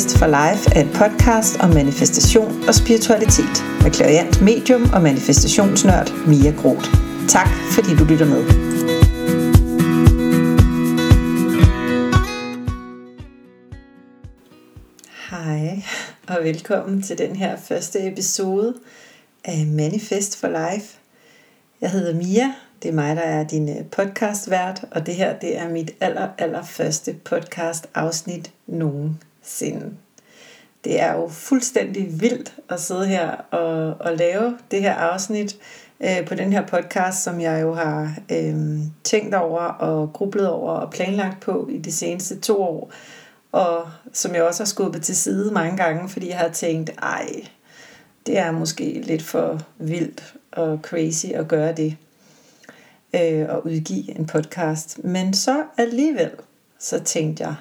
Manifest for Life er et podcast om manifestation og spiritualitet med klariant medium og manifestationsnørd Mia Groth. Tak fordi du lytter med. Hej og velkommen til den her første episode af Manifest for Life. Jeg hedder Mia, det er mig, der er din øh, podcastvært, og det her det er mit aller, aller første podcast afsnit nogensinde. Det er jo fuldstændig vildt at sidde her og, og lave det her afsnit øh, på den her podcast, som jeg jo har øh, tænkt over og grublet over og planlagt på i de seneste to år. Og som jeg også har skubbet til side mange gange, fordi jeg har tænkt, ej, det er måske lidt for vildt og crazy at gøre det øh, og udgive en podcast. Men så alligevel, så tænkte jeg,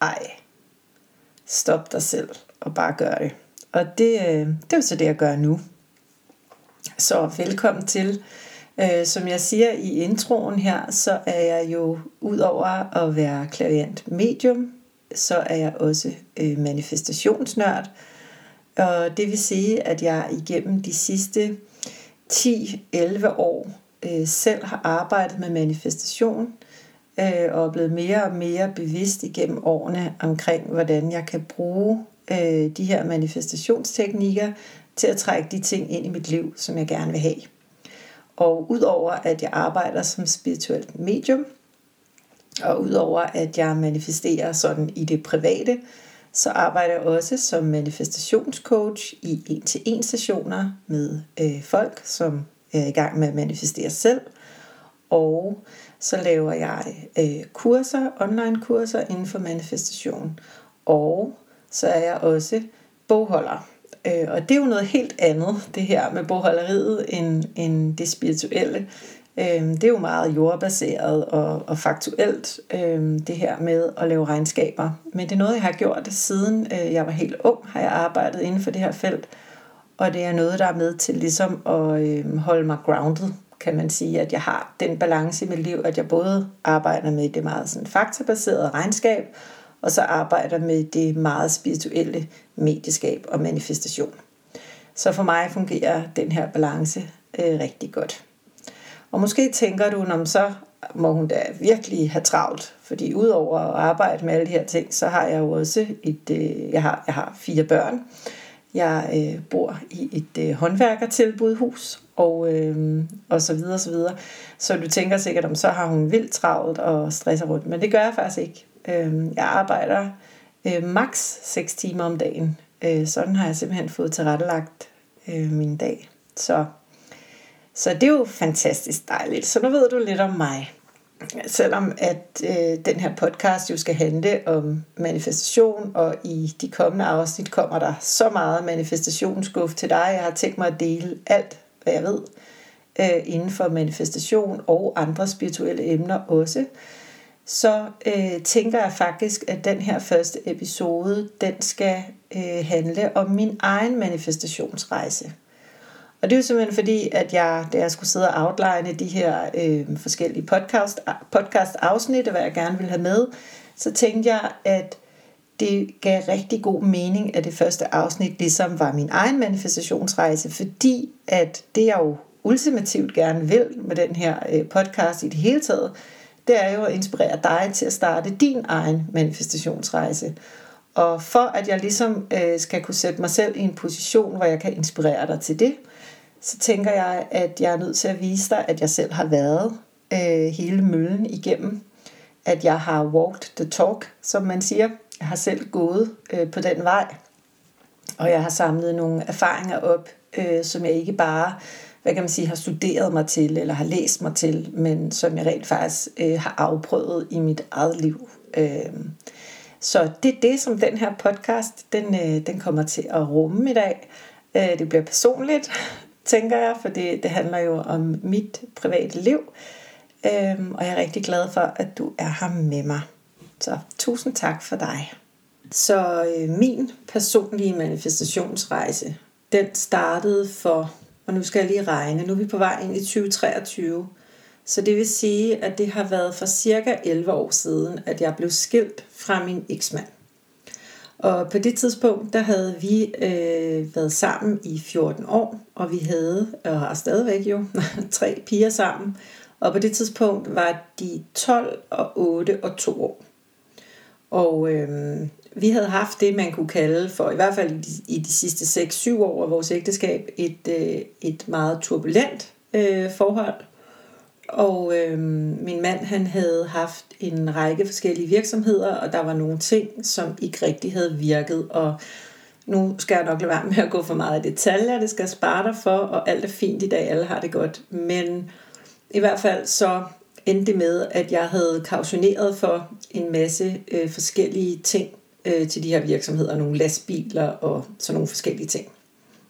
ej, stop dig selv og bare gør det. Og det, øh, det er jo så det, jeg gør nu. Så velkommen til. Øh, som jeg siger i introen her, så er jeg jo udover at være klaviant medium, så er jeg også øh, manifestationsnørd. Og det vil sige, at jeg igennem de sidste 10-11 år øh, selv har arbejdet med manifestation øh, og er blevet mere og mere bevidst igennem årene omkring, hvordan jeg kan bruge øh, de her manifestationsteknikker til at trække de ting ind i mit liv, som jeg gerne vil have. Og udover at jeg arbejder som spirituelt medium, og udover at jeg manifesterer sådan i det private, så arbejder jeg også som manifestationscoach i en-til-en sessioner med øh, folk, som er i gang med at manifestere selv. Og så laver jeg øh, kurser, online kurser inden for manifestation. Og så er jeg også bogholder. Øh, og det er jo noget helt andet, det her med bogholderiet, end, end det spirituelle. Øh, det er jo meget jordbaseret og, og faktuelt, øh, det her med at lave regnskaber. Men det er noget, jeg har gjort siden øh, jeg var helt ung, har jeg arbejdet inden for det her felt. Og det er noget, der er med til ligesom at øh, holde mig grounded, kan man sige, at jeg har den balance i mit liv, at jeg både arbejder med det meget sådan faktabaserede regnskab, og så arbejder med det meget spirituelle medieskab og manifestation. Så for mig fungerer den her balance øh, rigtig godt. Og måske tænker du, om så må hun da virkelig have travlt, fordi udover at arbejde med alle de her ting, så har jeg jo også et, øh, jeg, har, jeg har fire børn, jeg øh, bor i et øh, håndværkertilbudhus, og, øh, og så videre, så videre. Så du tænker sikkert, om så har hun vildt travlt og stresser rundt, men det gør jeg faktisk ikke. Øh, jeg arbejder øh, maks 6 timer om dagen. Øh, sådan har jeg simpelthen fået tilrettelagt øh, min dag. Så, så det er jo fantastisk dejligt. Så nu ved du lidt om mig selvom at øh, den her podcast jo skal handle om manifestation, og i de kommende afsnit kommer der så meget manifestationsguf til dig. Jeg har tænkt mig at dele alt, hvad jeg ved, øh, inden for manifestation og andre spirituelle emner også. Så øh, tænker jeg faktisk, at den her første episode, den skal øh, handle om min egen manifestationsrejse. Og det er jo simpelthen fordi, at jeg, da jeg skulle sidde og outline de her øh, forskellige podcast, podcast afsnit, hvad jeg gerne ville have med, så tænkte jeg, at det gav rigtig god mening, at det første afsnit ligesom var min egen manifestationsrejse, fordi at det jeg jo ultimativt gerne vil med den her øh, podcast i det hele taget, det er jo at inspirere dig til at starte din egen manifestationsrejse. Og for at jeg ligesom øh, skal kunne sætte mig selv i en position, hvor jeg kan inspirere dig til det, så tænker jeg, at jeg er nødt til at vise dig, at jeg selv har været øh, hele møllen igennem. At jeg har walked the talk, som man siger. Jeg har selv gået øh, på den vej. Og jeg har samlet nogle erfaringer op, øh, som jeg ikke bare hvad kan man sige, har studeret mig til, eller har læst mig til, men som jeg rent faktisk øh, har afprøvet i mit eget liv. Øh, så det er det, som den her podcast, den, øh, den kommer til at rumme i dag. Øh, det bliver personligt, tænker jeg, for det, det handler jo om mit private liv. Øh, og jeg er rigtig glad for, at du er her med mig. Så tusind tak for dig. Så øh, min personlige manifestationsrejse, den startede for, og nu skal jeg lige regne, nu er vi på vej ind i 2023. Så det vil sige, at det har været for cirka 11 år siden, at jeg blev skilt fra min eksmand. Og på det tidspunkt, der havde vi øh, været sammen i 14 år, og vi havde, og har stadigvæk jo, tre piger sammen. Og på det tidspunkt var de 12 og 8 og 2 år. Og øh, vi havde haft det, man kunne kalde for, i hvert fald i de, i de sidste 6-7 år af vores ægteskab, et, øh, et meget turbulent øh, forhold. Og øh, min mand han havde haft en række forskellige virksomheder, og der var nogle ting, som ikke rigtig havde virket. Og nu skal jeg nok lade være med at gå for meget i detaljer, det skal jeg spare dig for, og alt er fint i dag, alle har det godt. Men i hvert fald så endte det med, at jeg havde kautioneret for en masse øh, forskellige ting øh, til de her virksomheder, nogle lastbiler og sådan nogle forskellige ting,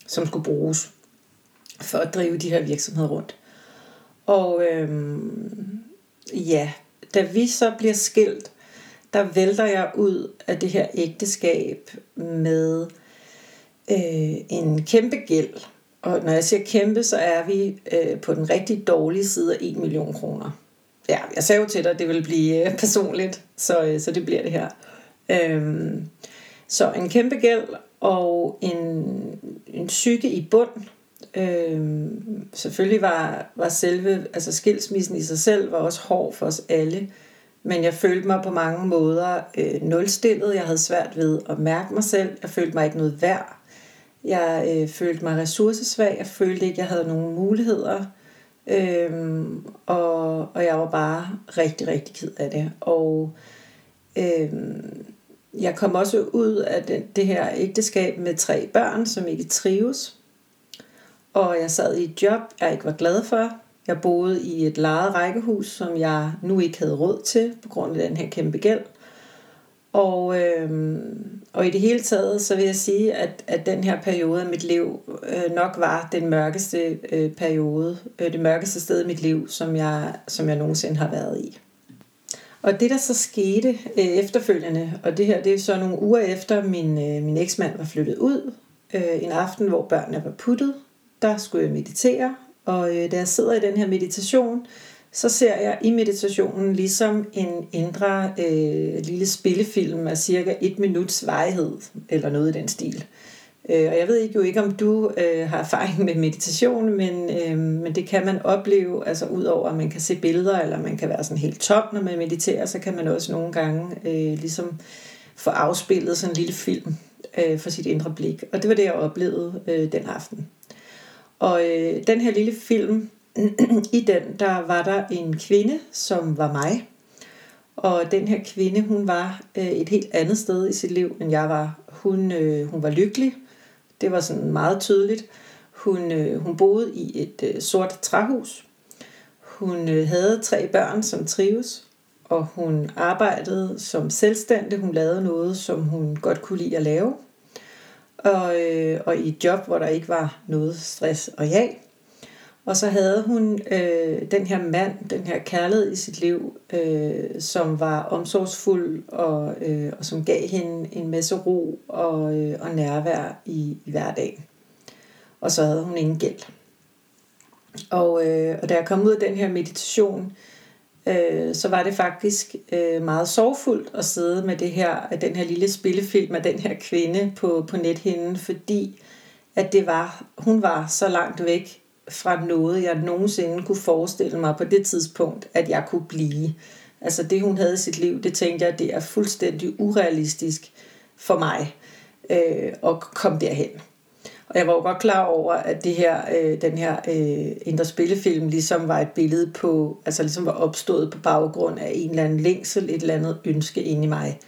som skulle bruges for at drive de her virksomheder rundt. Og øh, ja, da vi så bliver skilt, der vælter jeg ud af det her ægteskab med øh, en kæmpe gæld. Og når jeg siger kæmpe, så er vi øh, på den rigtig dårlige side af 1 million kroner. Ja, jeg sagde jo til dig, at det vil blive øh, personligt, så, øh, så det bliver det her. Øhm, så en kæmpe gæld og en, en psyke i bund. Øhm, selvfølgelig var, var selve, altså skilsmissen i sig selv var også hård for os alle. Men jeg følte mig på mange måder øh, nulstillet. Jeg havde svært ved at mærke mig selv. Jeg følte mig ikke noget værd. Jeg øh, følte mig ressourcesvag. Jeg følte ikke, jeg havde nogen muligheder. Øhm, og, og jeg var bare rigtig, rigtig ked af det. Og øhm, jeg kom også ud af det, det her ægteskab med tre børn, som ikke trives. Og jeg sad i et job, jeg ikke var glad for. Jeg boede i et lejet rækkehus, som jeg nu ikke havde råd til, på grund af den her kæmpe gæld. Og, øhm, og i det hele taget, så vil jeg sige, at, at den her periode af mit liv øh, nok var den mørkeste øh, periode, øh, det mørkeste sted i mit liv, som jeg, som jeg nogensinde har været i. Og det der så skete øh, efterfølgende, og det her det er så nogle uger efter min, øh, min eksmand var flyttet ud, øh, en aften hvor børnene var puttet, der skulle jeg meditere, og øh, da jeg sidder i den her meditation, så ser jeg i meditationen ligesom en indre øh, lille spillefilm af cirka et minuts varighed, eller noget i den stil. Øh, og jeg ved ikke jo ikke, om du øh, har erfaring med meditation, men, øh, men det kan man opleve, altså udover at man kan se billeder, eller man kan være sådan helt tom, når man mediterer, så kan man også nogle gange øh, ligesom få afspillet sådan en lille film øh, for sit indre blik. Og det var det, jeg oplevede øh, den aften. Og øh, den her lille film, i den, der var der en kvinde, som var mig. Og den her kvinde, hun var øh, et helt andet sted i sit liv, end jeg var. Hun, øh, hun var lykkelig. Det var sådan meget tydeligt. Hun, øh, hun boede i et øh, sort træhus. Hun øh, havde tre børn, som trives. Og hun arbejdede som selvstændig. Hun lavede noget, som hun godt kunne lide at lave. Og, øh, og i et job, hvor der ikke var noget stress og jag. Og så havde hun øh, den her mand, den her kærlighed i sit liv, øh, som var omsorgsfuld og, øh, og som gav hende en masse ro og, øh, og nærvær i, i hverdagen. Og så havde hun ingen gæld. Og, øh, og da jeg kom ud af den her meditation, øh, så var det faktisk øh, meget sorgfuldt at sidde med det her, øh, den her lille spillefilm af den her kvinde på, på nethinden, fordi at det var, hun var så langt væk fra noget, jeg nogensinde kunne forestille mig på det tidspunkt, at jeg kunne blive. Altså det, hun havde i sit liv, det tænkte jeg, det er fuldstændig urealistisk for mig øh, at komme derhen. Og jeg var jo godt klar over, at det her, øh, den her øh, indre spillefilm ligesom var et billede på, altså ligesom var opstået på baggrund af en eller anden længsel, et eller andet ønske inde i mig.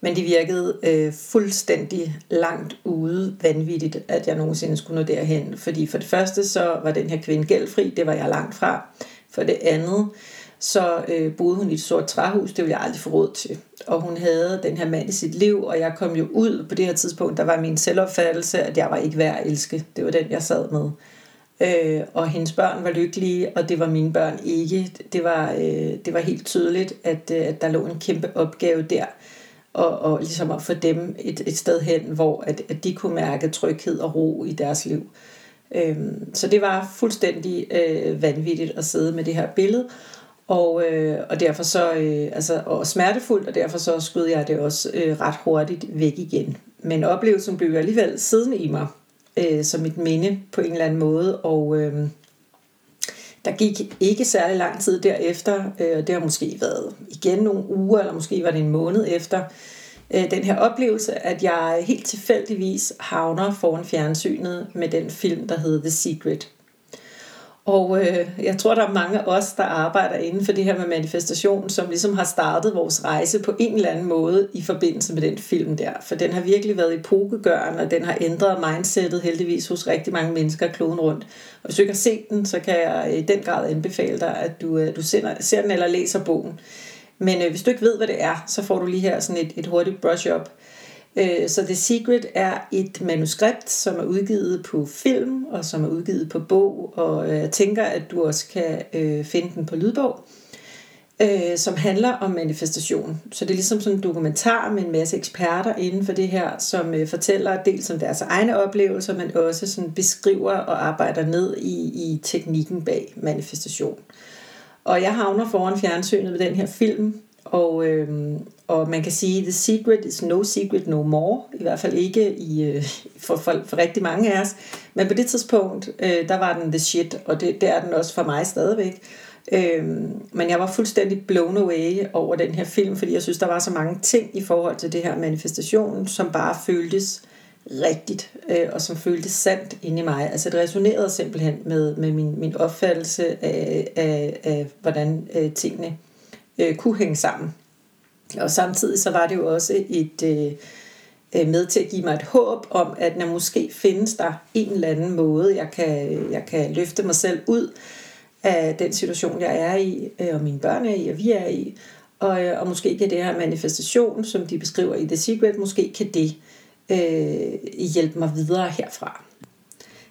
Men det virkede øh, fuldstændig langt ude vanvittigt, at jeg nogensinde skulle nå derhen. Fordi for det første, så var den her kvinde gældfri, det var jeg langt fra. For det andet, så øh, boede hun i et sort træhus, det ville jeg aldrig få råd til. Og hun havde den her mand i sit liv, og jeg kom jo ud på det her tidspunkt, der var min selvopfattelse, at jeg var ikke værd at elske. Det var den, jeg sad med. Øh, og hendes børn var lykkelige, og det var mine børn ikke. Det var, øh, det var helt tydeligt, at, øh, at der lå en kæmpe opgave der og, og ligesom at få dem et, et sted hen, hvor at, at de kunne mærke tryghed og ro i deres liv. Øhm, så det var fuldstændig øh, vanvittigt at sidde med det her billede. Og, øh, og derfor så, øh, altså, og smertefuldt, og derfor så skød jeg det også øh, ret hurtigt væk igen. Men oplevelsen blev alligevel siddende i mig, øh, som et minde på en eller anden måde, og øh, der gik ikke særlig lang tid derefter, øh, det har måske været igen nogle uger, eller måske var det en måned efter, øh, den her oplevelse, at jeg helt tilfældigvis havner foran fjernsynet med den film, der hedder The Secret. Og øh, jeg tror, der er mange af os, der arbejder inden for det her med manifestation, som ligesom har startet vores rejse på en eller anden måde i forbindelse med den film der. For den har virkelig været epokegørende, og den har ændret mindsetet heldigvis hos rigtig mange mennesker kloden rundt. Og hvis du ikke har set den, så kan jeg i den grad anbefale dig, at du, øh, du ser, ser den eller læser bogen. Men øh, hvis du ikke ved, hvad det er, så får du lige her sådan et, et hurtigt brush-up. Øh, så The Secret er et manuskript, som er udgivet på film og som er udgivet på bog, og øh, jeg tænker, at du også kan øh, finde den på lydbog, øh, som handler om manifestation. Så det er ligesom sådan en dokumentar med en masse eksperter inden for det her, som øh, fortæller dels om deres egne oplevelser, men også sådan beskriver og arbejder ned i, i teknikken bag manifestation. Og jeg havner foran fjernsynet med den her film, og, øh, og man kan sige, the secret is no secret no more. I hvert fald ikke i, øh, for, for, for rigtig mange af os. Men på det tidspunkt, øh, der var den the shit, og det, det er den også for mig stadigvæk. Øh, men jeg var fuldstændig blown away over den her film, fordi jeg synes, der var så mange ting i forhold til det her manifestation, som bare føltes rigtigt, øh, og som føltes sandt inde i mig. Altså det resonerede simpelthen med, med min, min opfattelse af, af, af hvordan øh, tingene øh, kunne hænge sammen. Og samtidig så var det jo også et øh, øh, med til at give mig et håb om, at når måske findes der en eller anden måde, jeg kan, jeg kan løfte mig selv ud af den situation, jeg er i, øh, og mine børn er i, og vi er i. Og, øh, og måske kan det her manifestation, som de beskriver i The Secret, måske kan det øh, hjælpe mig videre herfra.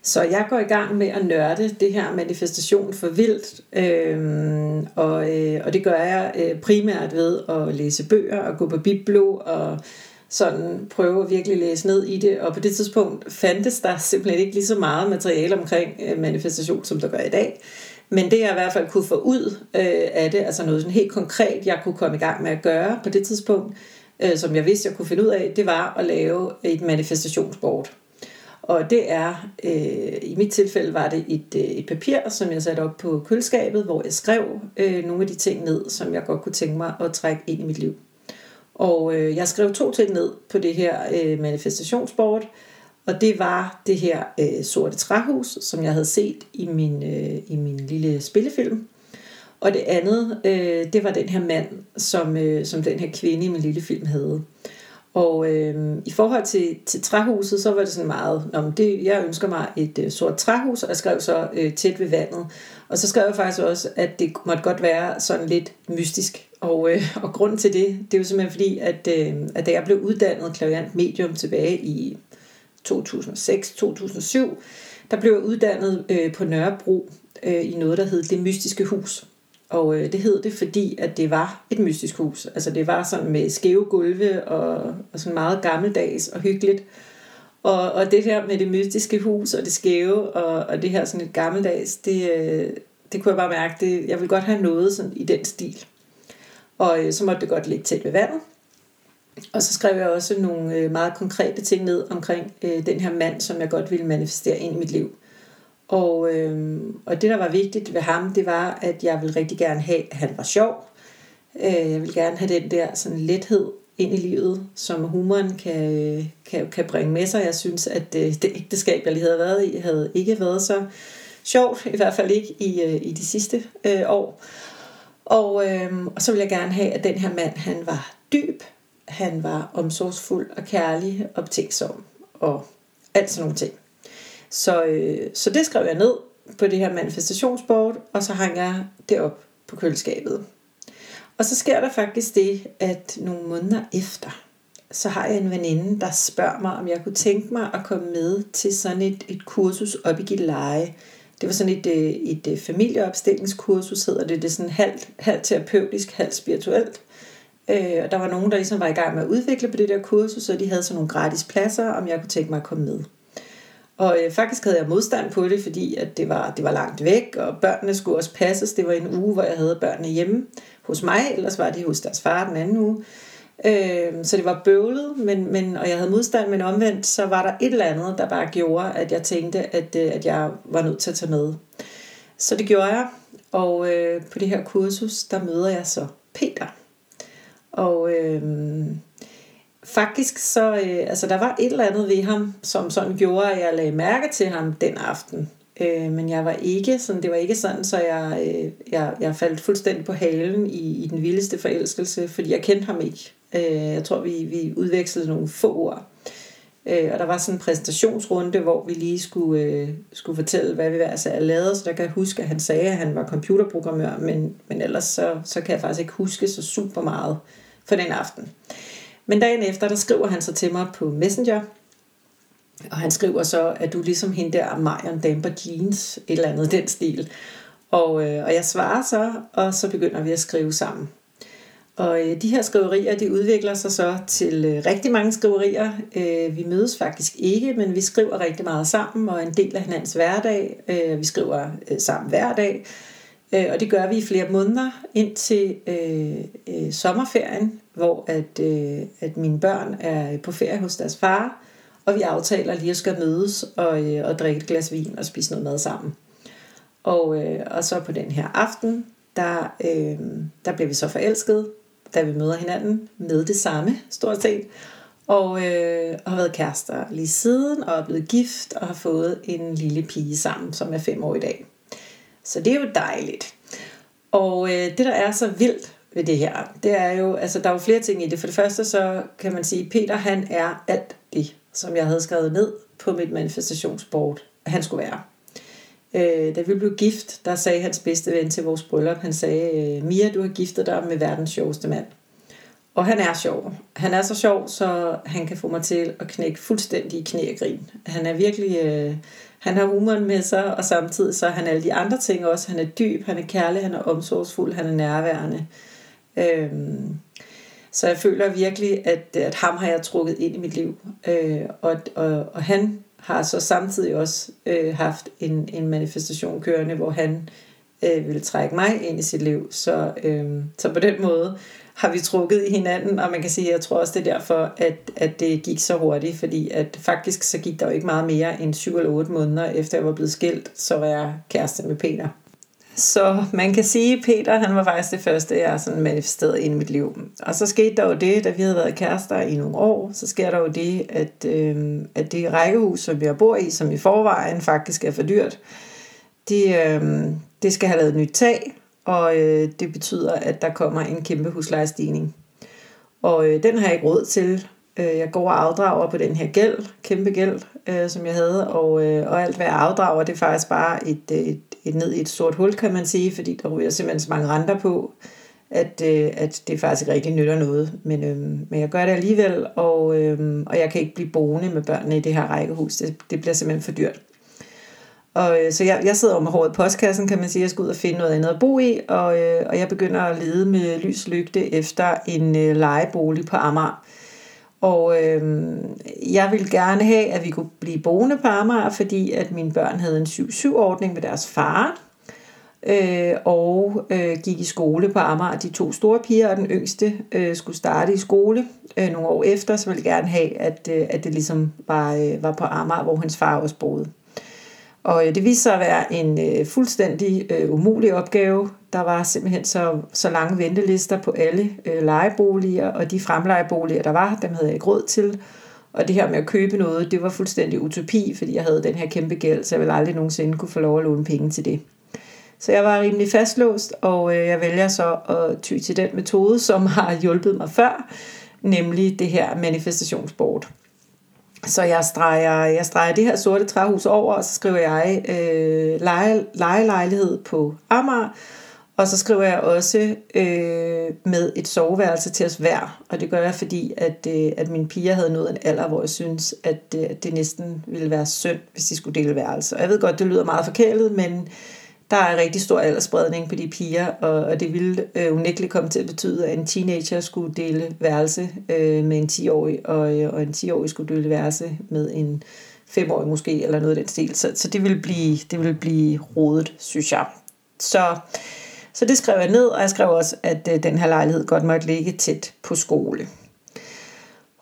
Så jeg går i gang med at nørde det her manifestation for vildt, øh, og, øh, og det gør jeg øh, primært ved at læse bøger og gå på biblo og sådan prøve at virkelig læse ned i det. Og på det tidspunkt fandtes der simpelthen ikke lige så meget materiale omkring øh, manifestation, som der gør i dag. Men det jeg i hvert fald kunne få ud øh, af det, altså noget sådan helt konkret, jeg kunne komme i gang med at gøre på det tidspunkt, øh, som jeg vidste, jeg kunne finde ud af, det var at lave et manifestationsbord. Og det er, øh, i mit tilfælde var det et, øh, et papir, som jeg satte op på køleskabet, hvor jeg skrev øh, nogle af de ting ned, som jeg godt kunne tænke mig at trække ind i mit liv. Og øh, jeg skrev to ting ned på det her øh, manifestationsbord, og det var det her øh, sorte træhus, som jeg havde set i min, øh, i min lille spillefilm. Og det andet, øh, det var den her mand, som, øh, som den her kvinde i min lille film havde. Og øh, i forhold til, til træhuset, så var det sådan meget, om det, jeg ønsker mig et øh, sort træhus, og jeg skrev så øh, tæt ved vandet. Og så skrev jeg faktisk også, at det måtte godt være sådan lidt mystisk. Og, øh, og grunden til det, det er jo simpelthen fordi, at, øh, at da jeg blev uddannet klaviant medium tilbage i 2006-2007, der blev jeg uddannet øh, på Nørrebro øh, i noget, der hed Det Mystiske Hus. Og øh, det hed det, fordi at det var et mystisk hus. Altså det var sådan med skæve gulve og, og sådan meget gammeldags og hyggeligt. Og, og det her med det mystiske hus og det skæve og, og det her sådan et gammeldags, det, øh, det kunne jeg bare mærke, det, jeg vil godt have noget sådan i den stil. Og øh, så måtte det godt ligge tæt ved vandet. Og så skrev jeg også nogle øh, meget konkrete ting ned omkring øh, den her mand, som jeg godt ville manifestere ind i mit liv. Og, øh, og det, der var vigtigt ved ham, det var, at jeg ville rigtig gerne have, at han var sjov. Øh, jeg vil gerne have den der sådan lethed ind i livet, som humoren kan, kan, kan bringe med sig. Jeg synes, at det, det ægteskab, jeg lige havde været i, havde ikke været så sjovt, i hvert fald ikke i, øh, i de sidste øh, år. Og, øh, og så vil jeg gerne have, at den her mand, han var dyb, han var omsorgsfuld og kærlig, optænksom og alt sådan nogle ting. Så, øh, så det skrev jeg ned på det her manifestationsboard, og så hang jeg det op på køleskabet. Og så sker der faktisk det, at nogle måneder efter, så har jeg en veninde, der spørger mig, om jeg kunne tænke mig at komme med til sådan et, et kursus op i Gilleleje. Det var sådan et, øh, et, et familieopstillingskursus, hedder det. Det er sådan halvt, halvt terapeutisk, halvt spirituelt. Øh, og der var nogen, der ligesom var i gang med at udvikle på det der kursus, så de havde sådan nogle gratis pladser, om jeg kunne tænke mig at komme med. Og øh, faktisk havde jeg modstand på det, fordi at det, var, det var langt væk, og børnene skulle også passes. Det var en uge, hvor jeg havde børnene hjemme hos mig, ellers var de hos deres far den anden uge. Øh, så det var bøvlet, men, men, og jeg havde modstand, men omvendt, så var der et eller andet, der bare gjorde, at jeg tænkte, at, øh, at jeg var nødt til at tage med. Så det gjorde jeg, og øh, på det her kursus, der møder jeg så Peter. Og øh, faktisk så, øh, altså der var et eller andet ved ham, som sådan gjorde, at jeg lagde mærke til ham den aften. Øh, men jeg var ikke sådan, det var ikke sådan, så jeg, øh, jeg, jeg faldt fuldstændig på halen i, i den vildeste forelskelse, fordi jeg kendte ham ikke. Øh, jeg tror, vi, vi udvekslede nogle få ord. Øh, og der var sådan en præsentationsrunde, hvor vi lige skulle, øh, skulle fortælle, hvad vi altså er lavet. Så der kan jeg huske, at han sagde, at han var computerprogrammør, men, men ellers så, så kan jeg faktisk ikke huske så super meget for den aften. Men dagen efter, der skriver han så til mig på Messenger, og han skriver så, at du ligesom hende der Marion Damper Jeans, et eller andet den stil. Og, øh, og jeg svarer så, og så begynder vi at skrive sammen. Og øh, de her skriverier, de udvikler sig så til øh, rigtig mange skriverier. Øh, vi mødes faktisk ikke, men vi skriver rigtig meget sammen, og en del af hinandens hverdag. Øh, vi skriver øh, sammen hver dag, øh, og det gør vi i flere måneder indtil øh, øh, sommerferien, hvor at, øh, at mine børn er på ferie hos deres far, og vi aftaler lige at skal mødes og, øh, og drikke et glas vin og spise noget mad sammen. Og, øh, og så på den her aften, der, øh, der bliver vi så forelsket, da vi møder hinanden med det samme, stort set. Og, øh, har været kærester lige siden, og er blevet gift, og har fået en lille pige sammen, som er fem år i dag. Så det er jo dejligt. Og øh, det, der er så vildt ved det her, det er jo, altså der er jo flere ting i det. For det første så kan man sige, Peter han er alt det, som jeg havde skrevet ned på mit manifestationsbord, at han skulle være. Øh, da vi blev gift, der sagde hans bedste ven til vores bryllup, han sagde, øh, Mia, du har giftet dig med verdens sjoveste mand. Og han er sjov. Han er så sjov, så han kan få mig til at knække fuldstændig i knæ og grin. Han er virkelig... Øh, han har humoren med sig, og samtidig så er han alle de andre ting også. Han er dyb, han er kærlig, han er omsorgsfuld, han er nærværende. Øhm, så jeg føler virkelig, at, at ham har jeg trukket ind i mit liv. Øh, og, og, og han har så samtidig også øh, haft en, en manifestation kørende, hvor han øh, ville trække mig ind i sit liv. Så, øh, så på den måde har vi trukket i hinanden, og man kan sige, at jeg tror også, det er derfor, at, at det gik så hurtigt, fordi at faktisk så gik der jo ikke meget mere end 7 eller 8 måneder efter jeg var blevet skilt, så var jeg kæreste med Peter. Så man kan sige, at Peter han var faktisk det første, jeg sådan manifesterede ind i mit liv. Og så skete der jo det, da vi havde været kærester i nogle år, så sker der jo det, at, øh, at det rækkehus, som jeg bor i, som i forvejen faktisk er for dyrt, det, øh, det skal have lavet et nyt tag, og øh, det betyder, at der kommer en kæmpe huslejestigning. Og øh, den har jeg ikke råd til. Øh, jeg går og afdrager på den her gæld, kæmpe gæld, øh, som jeg havde, og, øh, og alt hvad jeg afdrager, det er faktisk bare et, øh, et, et ned i et sort hul, kan man sige, fordi der ryger simpelthen så mange renter på, at, øh, at det faktisk ikke rigtig nytter noget. Men, øh, men jeg gør det alligevel, og, øh, og jeg kan ikke blive boende med børnene i det her rækkehus. Det, det bliver simpelthen for dyrt. Og, øh, så jeg, jeg sidder over med håret i postkassen, kan man sige. Jeg skal ud og finde noget andet at bo i, og, øh, og jeg begynder at lede med lys lygte efter en øh, lejebolig på Amager. Og øh, jeg vil gerne have, at vi kunne blive boende på Amager, fordi at mine børn havde en 7-7-ordning med deres far, øh, og øh, gik i skole på Amager. De to store piger og den yngste øh, skulle starte i skole øh, nogle år efter, så ville jeg gerne have, at, øh, at det ligesom var, øh, var på Amager, hvor hans far også boede. Og øh, det viste sig at være en øh, fuldstændig øh, umulig opgave. Der var simpelthen så, så lange ventelister på alle øh, lejeboliger, og de fremlejeboliger, der var, dem havde jeg ikke råd til. Og det her med at købe noget, det var fuldstændig utopi, fordi jeg havde den her kæmpe gæld, så jeg ville aldrig nogensinde kunne få lov at låne penge til det. Så jeg var rimelig fastlåst, og øh, jeg vælger så at ty til den metode, som har hjulpet mig før, nemlig det her manifestationsbord. Så jeg streger, jeg streger det her sorte træhus over, og så skriver jeg øh, leje, lejelejlighed på Amager, og så skriver jeg også øh, med et soveværelse til os hver. Og det gør jeg, fordi at, øh, at mine piger havde nået en alder, hvor jeg synes, at, øh, det næsten ville være synd, hvis de skulle dele værelse. Og jeg ved godt, det lyder meget forkælet, men der er en rigtig stor aldersspredning på de piger, og, og det ville øh, unægteligt komme til at betyde, at en teenager skulle dele værelse øh, med en 10-årig, og, øh, og en 10-årig skulle dele værelse med en 5-årig måske, eller noget af den stil. Så, så det, vil blive, det vil blive rodet, synes jeg. Så, så det skrev jeg ned, og jeg skrev også, at øh, den her lejlighed godt måtte ligge tæt på skole.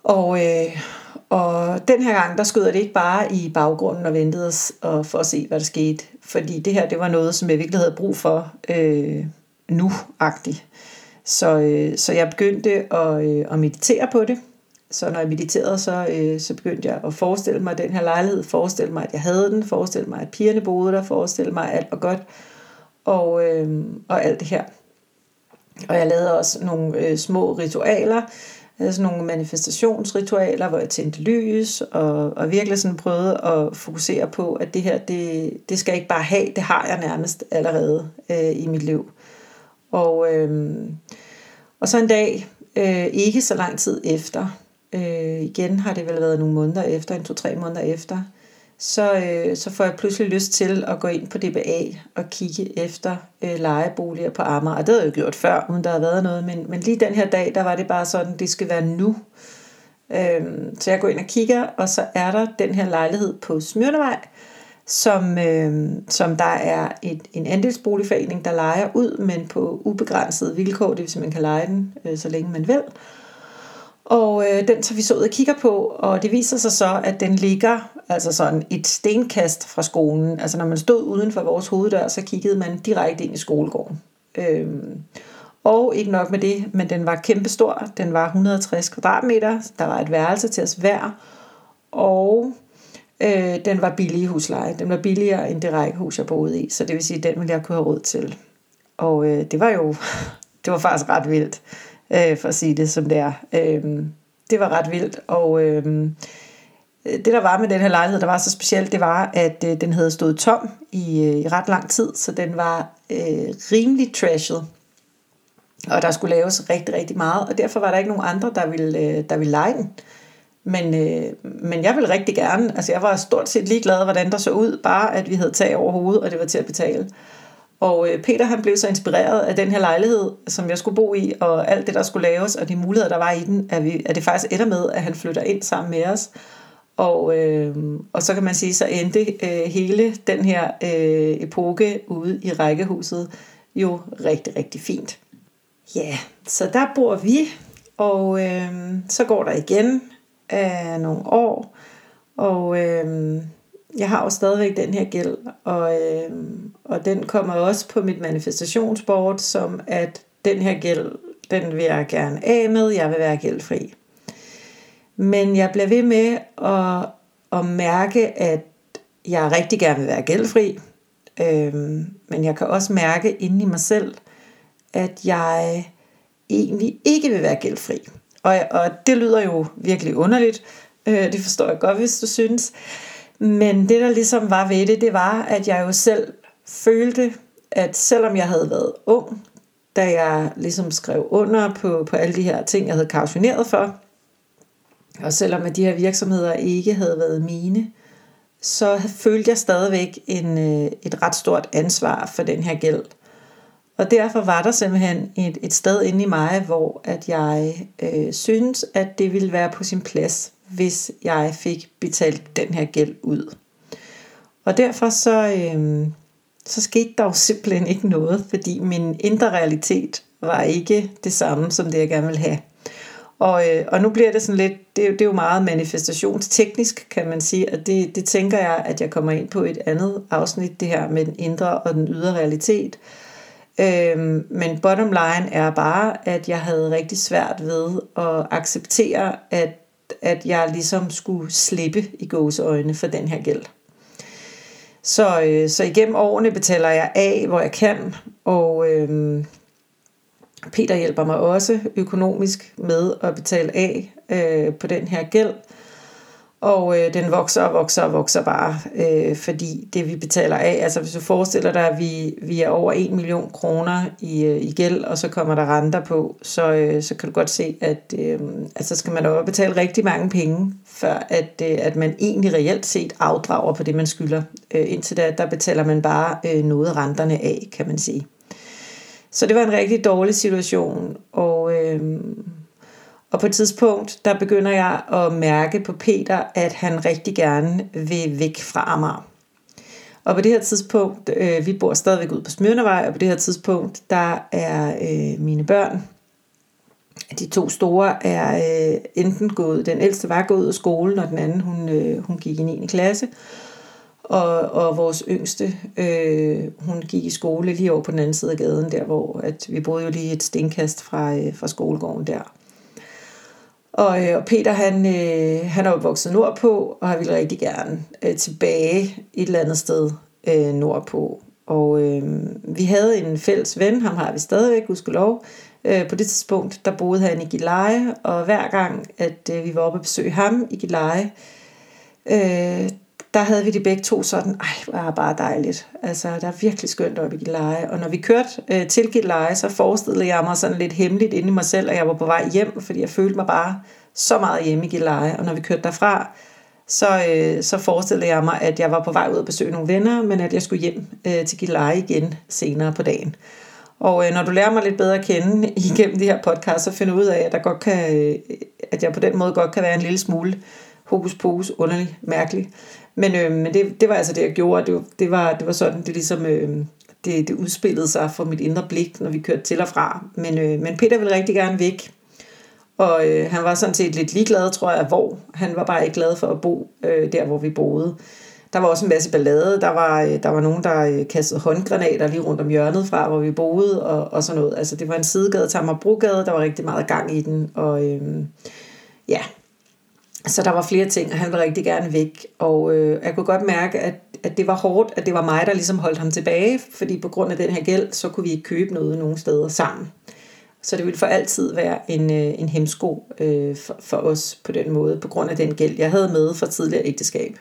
Og, øh, og den her gang, der skød det ikke bare i baggrunden og ventede os og for at se, hvad der skete. Fordi det her, det var noget, som jeg virkelig havde brug for øh, nu-agtigt. Så, øh, så jeg begyndte at, øh, at meditere på det. Så når jeg mediterede, så, øh, så begyndte jeg at forestille mig den her lejlighed, forestille mig, at jeg havde den, forestille mig, at pigerne boede der, forestille mig, at alt var godt, og, øh, og alt det her. Og jeg lavede også nogle øh, små ritualer, altså nogle manifestationsritualer, hvor jeg tændte lys, og, og virkelig sådan prøvede at fokusere på, at det her, det, det skal jeg ikke bare have, det har jeg nærmest allerede øh, i mit liv. Og, øh, og så en dag, øh, ikke så lang tid efter, øh, igen har det vel været nogle måneder efter, en to-tre måneder efter, så, øh, så får jeg pludselig lyst til at gå ind på DBA og kigge efter øh, lejeboliger på Amager. Og det havde jeg jo gjort før, uden der havde været noget, men, men lige den her dag, der var det bare sådan, det skal være nu. Øh, så jeg går ind og kigger, og så er der den her lejlighed på Smyrnevej, som, øh, som der er et, en andelsboligforening, der leger ud, men på ubegrænsede vilkår, det vil sige, man kan lege den, øh, så længe man vil. Og øh, den tager vi så ud og kigger på, og det viser sig så, at den ligger altså sådan et stenkast fra skolen. Altså når man stod uden for vores hoveddør, så kiggede man direkte ind i skolegården. Øhm, og ikke nok med det, men den var kæmpestor. Den var 160 kvadratmeter. Der var et værelse til os hver. Og øh, den var billig i husleje. Den var billigere end det rækkehus, jeg boede i. Så det vil sige, at den ville jeg kunne have råd til. Og øh, det var jo det var faktisk ret vildt øh, for at sige det som det er. Øh, det var ret vildt, og øh, det der var med den her lejlighed, der var så specielt, det var, at øh, den havde stået tom i, øh, i ret lang tid, så den var øh, rimelig trashet. Og der skulle laves rigtig, rigtig meget, og derfor var der ikke nogen andre, der ville, øh, der ville lege den. Men, øh, men jeg ville rigtig gerne, altså jeg var stort set ligeglad, hvordan der så ud, bare at vi havde tag over hovedet, og det var til at betale. Og øh, Peter han blev så inspireret af den her lejlighed, som jeg skulle bo i, og alt det, der skulle laves, og de muligheder, der var i den, at, vi, at det faktisk ender med, at han flytter ind sammen med os. Og, øh, og så kan man sige, så endte øh, hele den her øh, epoke ude i rækkehuset jo rigtig, rigtig fint. Ja, så der bor vi, og øh, så går der igen af nogle år, og øh, jeg har jo stadigvæk den her gæld, og, øh, og den kommer også på mit manifestationsboard, som at den her gæld, den vil jeg gerne af med, jeg vil være gældfri. Men jeg bliver ved med at, at mærke, at jeg rigtig gerne vil være gældfri, øh, men jeg kan også mærke inde i mig selv, at jeg egentlig ikke vil være gældfri. Og, og det lyder jo virkelig underligt, øh, det forstår jeg godt, hvis du synes. Men det, der ligesom var ved det, det var, at jeg jo selv følte, at selvom jeg havde været ung, da jeg ligesom skrev under på, på alle de her ting, jeg havde kautioneret for, og selvom at de her virksomheder ikke havde været mine, så følte jeg stadigvæk en, øh, et ret stort ansvar for den her gæld. Og derfor var der simpelthen et, et sted inde i mig, hvor at jeg øh, synes, at det ville være på sin plads hvis jeg fik betalt den her gæld ud. Og derfor så, øh, så skete der jo simpelthen ikke noget, fordi min indre realitet var ikke det samme, som det jeg gerne ville have. Og, øh, og nu bliver det sådan lidt, det det er jo meget manifestationsteknisk, kan man sige, og det, det tænker jeg, at jeg kommer ind på et andet afsnit, det her med den indre og den ydre realitet. Øh, men bottom line er bare, at jeg havde rigtig svært ved at acceptere, at at jeg ligesom skulle slippe i gåseøjne for den her gæld. Så, øh, så igennem årene betaler jeg af, hvor jeg kan, og øh, Peter hjælper mig også økonomisk med at betale af øh, på den her gæld. Og øh, den vokser og vokser og vokser bare, øh, fordi det vi betaler af, altså hvis du forestiller dig, at vi, vi er over 1 million kroner i, øh, i gæld, og så kommer der renter på, så, øh, så kan du godt se, at øh, altså skal man jo betale rigtig mange penge, før at, øh, at man egentlig reelt set afdrager på det, man skylder. Øh, indtil da, der betaler man bare øh, noget af renterne af, kan man sige. Så det var en rigtig dårlig situation, og... Øh, og på et tidspunkt, der begynder jeg at mærke på Peter, at han rigtig gerne vil væk fra Amager. Og på det her tidspunkt, øh, vi bor stadigvæk ude på Smyrnevej, og på det her tidspunkt, der er øh, mine børn, de to store er øh, enten gået, den ældste var gået ud af skolen, og den anden, hun, øh, hun gik i 9. klasse. Og, og vores yngste, øh, hun gik i skole lige over på den anden side af gaden, der hvor at vi boede jo lige et stenkast fra, øh, fra skolegården der. Og, øh, og Peter, han, øh, han er jo nordpå, og han ville rigtig gerne øh, tilbage et eller andet sted øh, nordpå. Og øh, vi havde en fælles ven, ham har vi stadigvæk, gudskelov. Øh, på det tidspunkt, der boede han i Gilleleje, og hver gang, at øh, vi var oppe og besøge ham i Gilleleje, øh, der havde vi de begge to sådan, ej, hvor er bare dejligt. Altså, der er virkelig skønt op i Gilleleje. Og når vi kørte øh, til Gilleleje, så forestillede jeg mig sådan lidt hemmeligt inde i mig selv, at jeg var på vej hjem, fordi jeg følte mig bare så meget hjemme i Gilleleje. Og når vi kørte derfra, så, øh, så forestillede jeg mig, at jeg var på vej ud og besøge nogle venner, men at jeg skulle hjem øh, til Gilleleje igen senere på dagen. Og øh, når du lærer mig lidt bedre at kende igennem de her podcast, så finder ud af, at, der godt kan, øh, at jeg på den måde godt kan være en lille smule hokus pokus, underlig, mærkelig. Men, øh, men det, det var altså det, jeg gjorde. Det, det, var, det var sådan, det ligesom... Øh, det, det udspillede sig for mit indre blik, når vi kørte til og fra. Men, øh, men Peter ville rigtig gerne væk. Og øh, han var sådan set lidt ligeglad, tror jeg, hvor. Han var bare ikke glad for at bo øh, der, hvor vi boede. Der var også en masse ballade. Der var, øh, der var nogen, der øh, kastede håndgranater lige rundt om hjørnet fra, hvor vi boede, og, og sådan noget. Altså, det var en sidegade til Amagerbrogade. Der var rigtig meget gang i den. Og øh, ja, så der var flere ting, og han ville rigtig gerne væk. Og øh, jeg kunne godt mærke, at, at det var hårdt, at det var mig, der ligesom holdt ham tilbage, fordi på grund af den her gæld, så kunne vi ikke købe noget nogen steder sammen. Så det ville for altid være en, øh, en hemsko øh, for, for os på den måde, på grund af den gæld, jeg havde med fra tidligere ægteskab.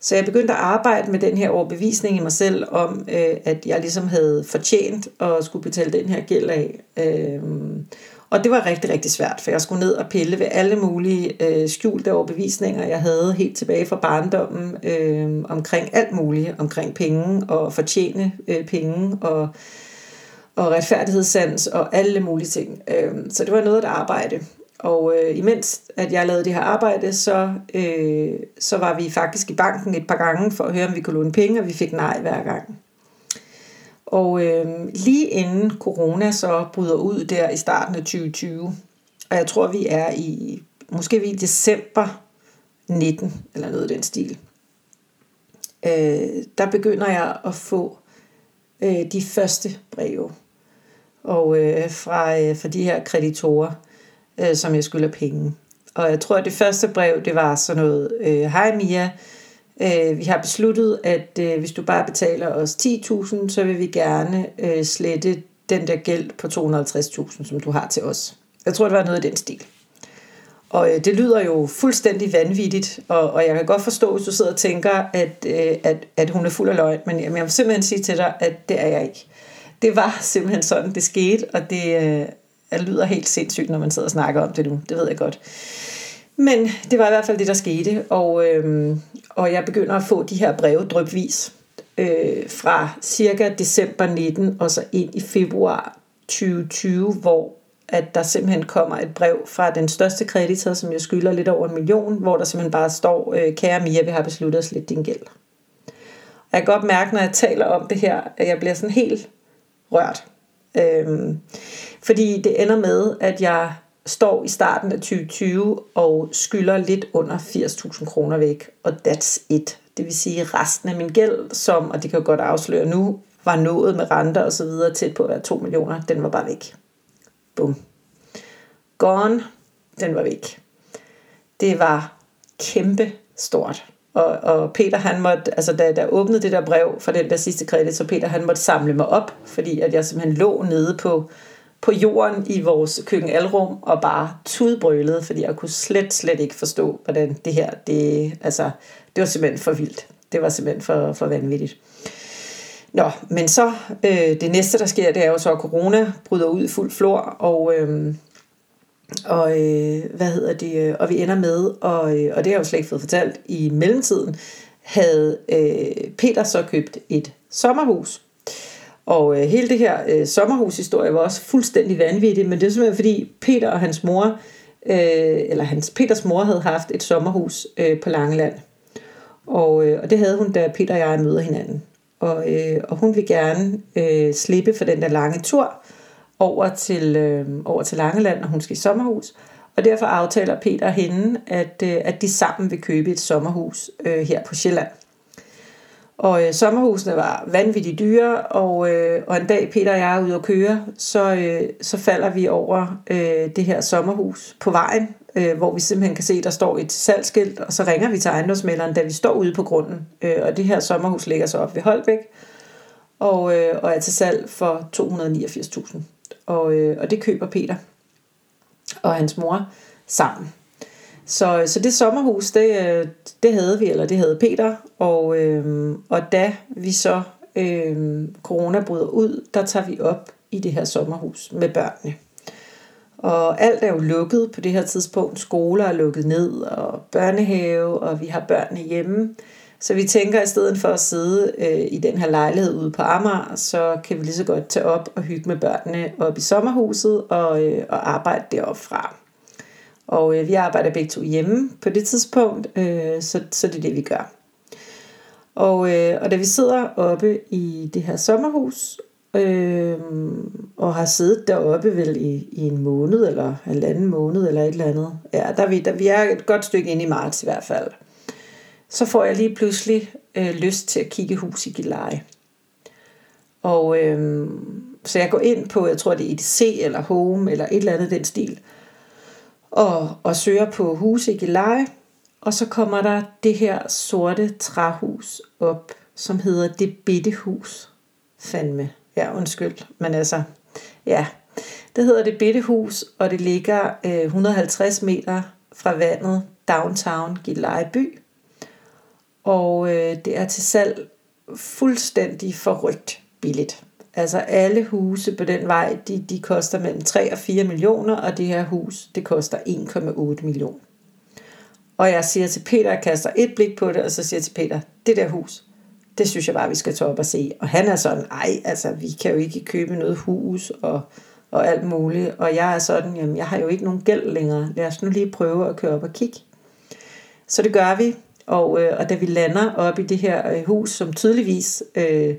Så jeg begyndte at arbejde med den her overbevisning i mig selv om, øh, at jeg ligesom havde fortjent at skulle betale den her gæld af. Øh, og det var rigtig, rigtig svært, for jeg skulle ned og pille ved alle mulige øh, skjulte overbevisninger, jeg havde helt tilbage fra barndommen øh, omkring alt muligt, omkring penge og fortjene øh, penge og, og retfærdighedssans og alle mulige ting. Øh, så det var noget at arbejde. Og øh, imens at jeg lavede det her arbejde, så, øh, så var vi faktisk i banken et par gange for at høre, om vi kunne låne penge, og vi fik nej hver gang. Og øh, lige inden corona så bryder ud der i starten af 2020, og jeg tror, vi er i, måske vi er i december 19, eller noget i den stil, øh, der begynder jeg at få øh, de første breve og øh, fra, øh, fra de her kreditorer, øh, som jeg skylder penge. Og jeg tror, at det første brev, det var sådan noget, øh, hej Mia, øh, vi har besluttet, at øh, hvis du bare betaler os 10.000, så vil vi gerne øh, slette den der gæld på 250.000, som du har til os. Jeg tror, det var noget af den stil. Og øh, det lyder jo fuldstændig vanvittigt, og, og jeg kan godt forstå, hvis du sidder og tænker, at, øh, at, at hun er fuld af løgn, men jamen, jeg vil simpelthen sige til dig, at det er jeg ikke. Det var simpelthen sådan, det skete, og det, øh, det lyder helt sindssygt, når man sidder og snakker om det nu. Det ved jeg godt. Men det var i hvert fald det, der skete, og, øh, og jeg begynder at få de her breve drøbvis øh, fra cirka december 19 og så ind i februar 2020, hvor at der simpelthen kommer et brev fra den største kreditor, som jeg skylder lidt over en million, hvor der simpelthen bare står, øh, kære Mia, vi har besluttet os lidt din gæld. Og jeg kan godt mærke, når jeg taler om det her, at jeg bliver sådan helt rørt. Øhm, fordi det ender med, at jeg står i starten af 2020 og skylder lidt under 80.000 kroner væk, og that's it. Det vil sige resten af min gæld, som, og det kan jeg godt afsløre nu, var nået med renter og så videre tæt på at være 2 millioner, den var bare væk. Bum. Gone, den var væk. Det var kæmpe stort. Og, og Peter han måtte, altså da der åbnede det der brev for den der sidste kredit, så Peter han måtte samle mig op, fordi at jeg simpelthen lå nede på, på jorden i vores køkkenalrum og bare tudbrølede, fordi jeg kunne slet, slet ikke forstå, hvordan det her, det, altså, det var simpelthen for vildt. Det var simpelthen for, for vanvittigt. Nå, men så øh, det næste, der sker, det er jo så, at corona bryder ud i fuld flor, og, øh, og øh, hvad hedder det, øh, og vi ender med, og, øh, og det har jeg jo slet ikke fået fortalt, i mellemtiden havde øh, Peter så købt et sommerhus. Og øh, hele det her øh, sommerhushistorie var også fuldstændig vanvittig, men det er simpelthen fordi Peter og hans mor øh, eller hans Peters mor havde haft et sommerhus øh, på Langeland. Og, øh, og det havde hun, da Peter og jeg møder hinanden. Og, øh, og hun ville gerne øh, slippe for den der lange tur over til, øh, over til Langeland, når hun skal i sommerhus. Og derfor aftaler Peter og hende, at, øh, at de sammen vil købe et sommerhus øh, her på Sjælland. Og øh, sommerhusene var vanvittigt dyre, og, øh, og en dag Peter og jeg er ude at køre, så, øh, så falder vi over øh, det her sommerhus på vejen, øh, hvor vi simpelthen kan se, at der står et salgsskilt, og så ringer vi til ejendomsmælderen, da vi står ude på grunden. Øh, og det her sommerhus ligger så op ved Holbæk, og, øh, og er til salg for 289.000. Og, øh, og det køber Peter og hans mor sammen. Så, så det sommerhus, det, øh, det havde vi, eller det havde Peter, og, øhm, og da vi så øhm, corona bryder ud, der tager vi op i det her sommerhus med børnene. Og alt er jo lukket på det her tidspunkt. Skoler er lukket ned, og børnehave, og vi har børnene hjemme. Så vi tænker, at i stedet for at sidde øh, i den her lejlighed ude på Amager, så kan vi lige så godt tage op og hygge med børnene op i sommerhuset og, øh, og arbejde deroppe fra. Og øh, vi arbejder begge to hjemme på det tidspunkt, øh, så, så det er det, vi gør. Og, øh, og da vi sidder oppe i det her sommerhus, øh, og har siddet deroppe vel i, i en måned, eller en anden måned, eller et eller andet. Ja, der er vi, der, vi er et godt stykke ind i marts i hvert fald. Så får jeg lige pludselig øh, lyst til at kigge hus i Gilleleje. Og øh, så jeg går ind på, jeg tror det er EDC eller Home, eller et eller andet den stil, og, og søger på huse i Gilleleje, og så kommer der det her sorte træhus op, som hedder Det Bittehus. Fandme. Ja, undskyld. Men altså, ja. Det hedder Det Bittehus, og det ligger øh, 150 meter fra vandet, downtown Gilleleje by. Og øh, det er til salg fuldstændig forrygt billigt. Altså alle huse på den vej, de, de koster mellem 3 og 4 millioner, og det her hus, det koster 1,8 millioner. Og jeg siger til Peter, jeg kaster et blik på det, og så siger jeg til Peter, det der hus, det synes jeg bare, vi skal tage op og se. Og han er sådan, ej, altså vi kan jo ikke købe noget hus og, og alt muligt. Og jeg er sådan, jamen jeg har jo ikke nogen gæld længere. Lad os nu lige prøve at køre op og kigge. Så det gør vi. Og, øh, og da vi lander op i det her øh, hus, som tydeligvis øh,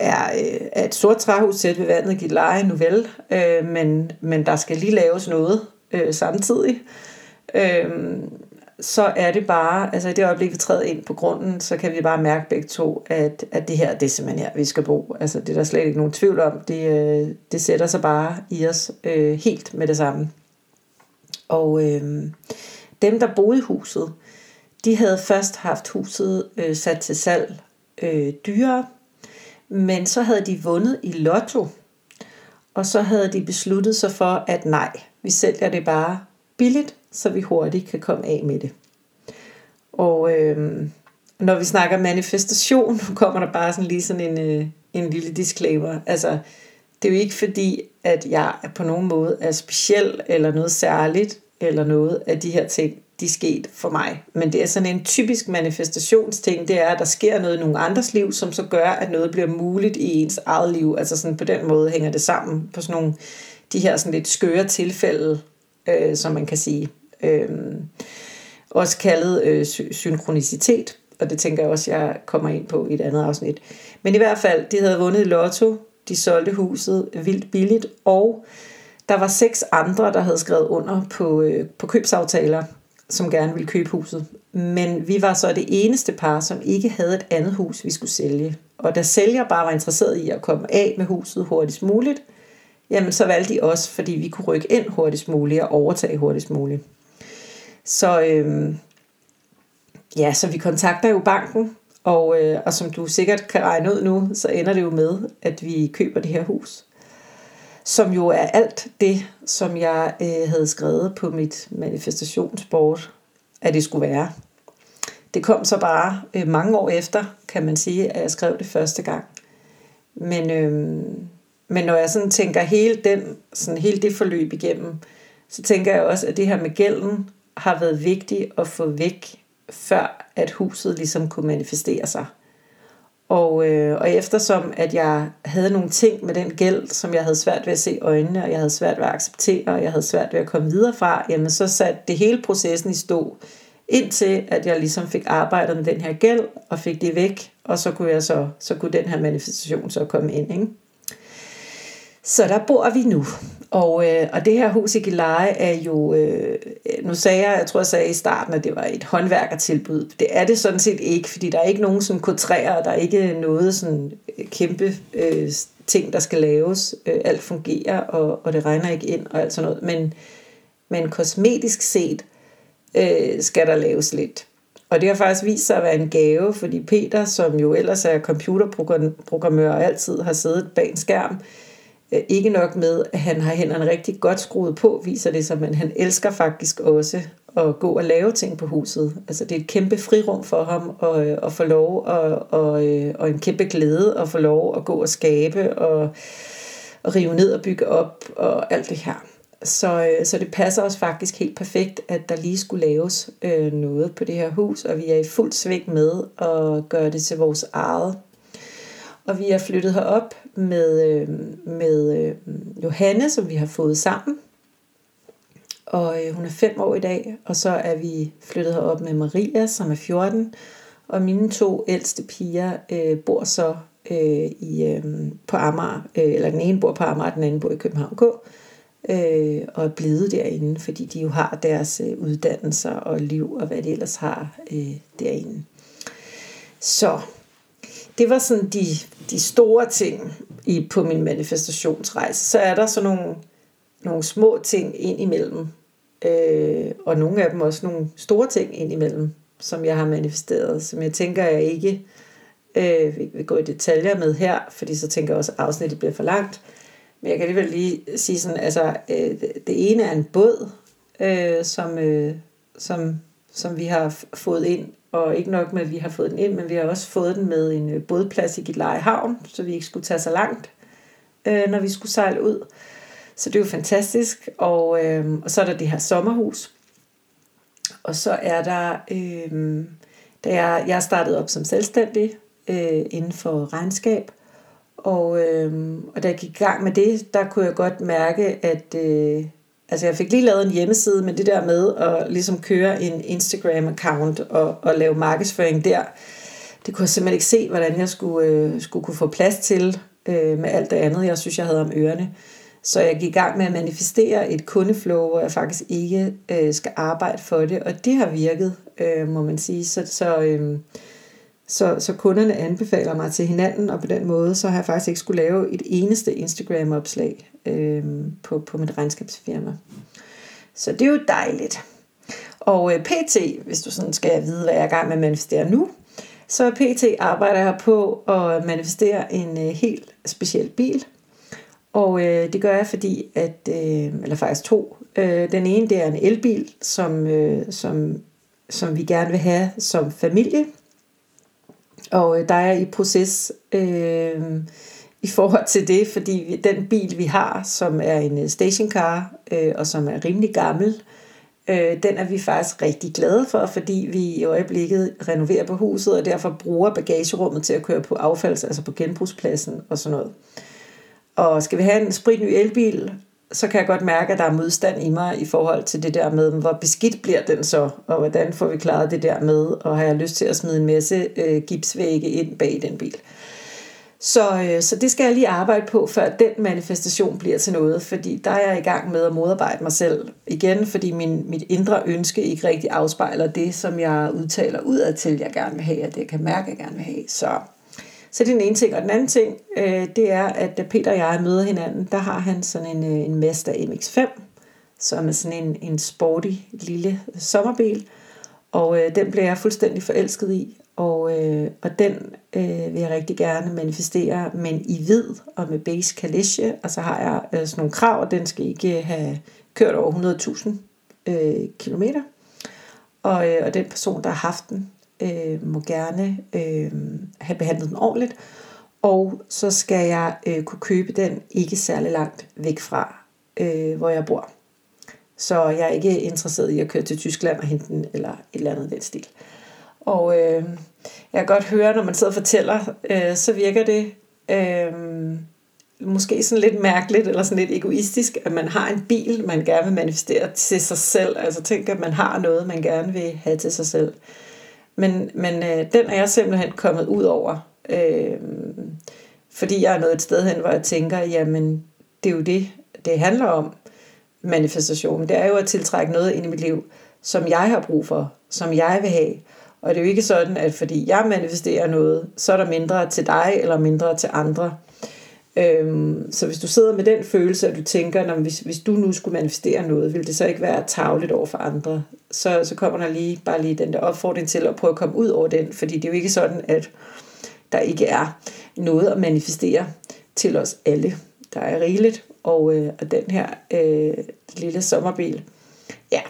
er, øh, er et sort træhus tæt ved vandet, givet leje nu vel, øh, men, men der skal lige laves noget øh, samtidig. Øh, så er det bare, altså i det øjeblik, vi træder ind på grunden, så kan vi bare mærke begge to, at, at det her, det er simpelthen her, vi skal bo. Altså det er der slet ikke nogen tvivl om. Det, øh, det sætter sig bare i os øh, helt med det samme. Og øh, dem, der boede i huset, de havde først haft huset øh, sat til salg øh, dyrere, men så havde de vundet i lotto, og så havde de besluttet sig for, at nej, vi sælger det bare billigt, så vi hurtigt kan komme af med det. Og øh, når vi snakker manifestation, kommer der bare sådan lige sådan en, øh, en lille disclaimer. Altså, det er jo ikke fordi, at jeg på nogen måde er speciel eller noget særligt, eller noget af de her ting de sket for mig. Men det er sådan en typisk manifestationsting, det er, at der sker noget i nogle andres liv, som så gør, at noget bliver muligt i ens eget liv. Altså sådan på den måde hænger det sammen på sådan nogle, de her sådan lidt skøre tilfælde, øh, som man kan sige. Øh, også kaldet øh, synkronicitet, og det tænker jeg også, jeg kommer ind på i et andet afsnit. Men i hvert fald, de havde vundet lotto, de solgte huset vildt billigt, og der var seks andre, der havde skrevet under på, øh, på købsaftaler som gerne ville købe huset. Men vi var så det eneste par, som ikke havde et andet hus, vi skulle sælge. Og da sælger bare var interesseret i at komme af med huset hurtigst muligt, jamen så valgte de os, fordi vi kunne rykke ind hurtigst muligt og overtage hurtigst muligt. Så, øhm, ja, så vi kontakter jo banken, og, øh, og som du sikkert kan regne ud nu, så ender det jo med, at vi køber det her hus som jo er alt det, som jeg øh, havde skrevet på mit manifestationsboard, at det skulle være. Det kom så bare øh, mange år efter, kan man sige, at jeg skrev det første gang. Men, øh, men når jeg sådan tænker hele, den, sådan hele det forløb igennem, så tænker jeg også, at det her med gælden har været vigtigt at få væk, før at huset ligesom kunne manifestere sig. Og, øh, og eftersom at jeg havde nogle ting med den gæld, som jeg havde svært ved at se i øjnene, og jeg havde svært ved at acceptere, og jeg havde svært ved at komme videre fra, jamen så satte det hele processen i stå, indtil at jeg ligesom fik arbejdet med den her gæld, og fik det væk, og så kunne, jeg så, så kunne den her manifestation så komme ind. Ikke? Så der bor vi nu. Og, øh, og det her hus i Gilleleje er jo, øh, nu sagde jeg, jeg tror jeg sagde i starten, at det var et håndværkertilbud. Det er det sådan set ikke, fordi der er ikke nogen sådan kotræer, der er ikke noget sådan øh, kæmpe øh, ting, der skal laves. Øh, alt fungerer, og, og det regner ikke ind og alt sådan noget. Men, men kosmetisk set øh, skal der laves lidt. Og det har faktisk vist sig at være en gave, fordi Peter, som jo ellers er computerprogrammør og altid har siddet bag en skærm, Øh, Øh, ikke nok med, at han har hænderne rigtig godt skruet på, viser det sig, men han elsker faktisk også at gå og lave ting på huset. Altså det er et kæmpe frirum for ham at, øh, at få lov, og, og, øh, og en kæmpe glæde at få lov at gå og skabe og, og rive ned og bygge op og alt det her. Så, så det passer os faktisk helt perfekt, at der lige skulle laves øh, noget på det her hus, og vi er i fuld sving med at gøre det til vores eget. Og vi er flyttet herop med, øh, med øh, Johanne, som vi har fået sammen. Og øh, hun er 5 år i dag, og så er vi flyttet herop med Maria, som er 14. Og mine to ældste piger øh, bor så øh, i, øh, på Amager, øh, eller den ene bor på Amager, den anden bor i København K. Øh, og er blevet derinde, fordi de jo har deres øh, uddannelser og liv og hvad de ellers har øh, derinde. Så det var sådan de, de store ting i, på min manifestationsrejse. Så er der sådan nogle, nogle små ting ind imellem, øh, og nogle af dem også nogle store ting ind imellem, som jeg har manifesteret, som jeg tænker, jeg ikke øh, vil gå i detaljer med her, fordi så tænker jeg også, at afsnittet bliver for langt. Men jeg kan alligevel lige sige sådan, altså øh, det ene er en båd, øh, som, øh, som, som vi har fået ind og ikke nok med, at vi har fået den ind, men vi har også fået den med en øh, bådplads i Gilleleje Havn, så vi ikke skulle tage så langt, øh, når vi skulle sejle ud. Så det er jo fantastisk. Og, øh, og så er der det her sommerhus. Og så er der, øh, da jeg, jeg startede op som selvstændig øh, inden for regnskab, og, øh, og da jeg gik i gang med det, der kunne jeg godt mærke, at, øh, Altså jeg fik lige lavet en hjemmeside, men det der med at ligesom køre en Instagram-account og, og lave markedsføring der, det kunne jeg simpelthen ikke se, hvordan jeg skulle, øh, skulle kunne få plads til øh, med alt det andet, jeg synes, jeg havde om ørerne. Så jeg gik i gang med at manifestere et kundeflow, hvor jeg faktisk ikke øh, skal arbejde for det, og det har virket, øh, må man sige. Så, så, øh, så, så kunderne anbefaler mig til hinanden, og på den måde, så har jeg faktisk ikke skulle lave et eneste Instagram-opslag øh, på, på mit regnskabsfirma. Så det er jo dejligt. Og øh, PT, hvis du sådan skal vide, hvad jeg er i gang med at manifestere nu, så PT arbejder jeg på at manifestere en øh, helt speciel bil. Og øh, det gør jeg, fordi at, øh, eller faktisk to. Øh, den ene, det er en elbil, som, øh, som, som vi gerne vil have som familie. Og øh, der er i proces øh, i forhold til det, fordi den bil, vi har, som er en øh, stationcar, øh, og som er rimelig gammel, øh, den er vi faktisk rigtig glade for, fordi vi i øjeblikket renoverer på huset, og derfor bruger bagagerummet til at køre på affalds, altså på genbrugspladsen og sådan noget. Og skal vi have en spritny elbil, så kan jeg godt mærke, at der er modstand i mig i forhold til det der med, hvor beskidt bliver den så, og hvordan får vi klaret det der med, og har jeg lyst til at smide en masse øh, gipsvægge ind bag den bil. Så, øh, så det skal jeg lige arbejde på, før den manifestation bliver til noget, fordi der er jeg i gang med at modarbejde mig selv igen, fordi min, mit indre ønske ikke rigtig afspejler det, som jeg udtaler udad til, jeg gerne vil have, og det jeg kan mærke, jeg gerne vil have. Så, så det er den ene ting. Og den anden ting, øh, det er, at da Peter og jeg møder hinanden, der har han sådan en, øh, en Mazda MX-5, som er sådan en, en sporty lille sommerbil, og øh, den bliver jeg fuldstændig forelsket i, og, øh, og den øh, vil jeg rigtig gerne manifestere, men i hvid og med base kalesje. Og så har jeg øh, sådan nogle krav, og den skal ikke øh, have kørt over 100.000 øh, kilometer. Og, øh, og den person, der har haft den, øh, må gerne øh, have behandlet den ordentligt. Og så skal jeg øh, kunne købe den ikke særlig langt væk fra, øh, hvor jeg bor. Så jeg er ikke interesseret i at køre til Tyskland og hente den, eller et eller andet den stil. Og øh, jeg kan godt høre, når man sidder og fortæller, øh, så virker det øh, måske sådan lidt mærkeligt, eller sådan lidt egoistisk, at man har en bil, man gerne vil manifestere til sig selv. Altså tænk, at man har noget, man gerne vil have til sig selv. Men, men øh, den er jeg simpelthen kommet ud over. Øh, fordi jeg er nået et sted hen, hvor jeg tænker, jamen det er jo det, det handler om manifestation. Det er jo at tiltrække noget ind i mit liv, som jeg har brug for, som jeg vil have. Og det er jo ikke sådan, at fordi jeg manifesterer noget, så er der mindre til dig eller mindre til andre. Øhm, så hvis du sidder med den følelse, at du tænker, når, hvis, hvis du nu skulle manifestere noget, vil det så ikke være tavligt over for andre? Så, så kommer der lige bare lige den der opfordring til at prøve at komme ud over den, fordi det er jo ikke sådan, at der ikke er noget at manifestere til os alle. Der er rigeligt, og, øh, og den her øh, lille sommerbil, ja,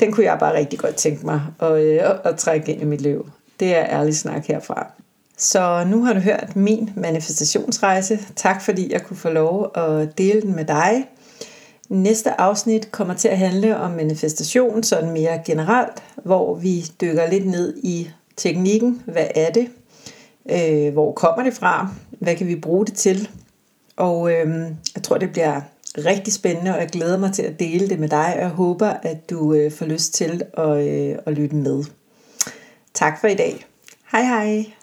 den kunne jeg bare rigtig godt tænke mig at, øh, at trække ind i mit liv. Det er ærlig snak herfra. Så nu har du hørt min manifestationsrejse. Tak fordi jeg kunne få lov at dele den med dig. Næste afsnit kommer til at handle om manifestation sådan mere generelt, hvor vi dykker lidt ned i teknikken. Hvad er det? Øh, hvor kommer det fra? Hvad kan vi bruge det til? Og øh, jeg tror, det bliver rigtig spændende, og jeg glæder mig til at dele det med dig, og jeg håber, at du øh, får lyst til at, øh, at lytte med. Tak for i dag. Hej hej!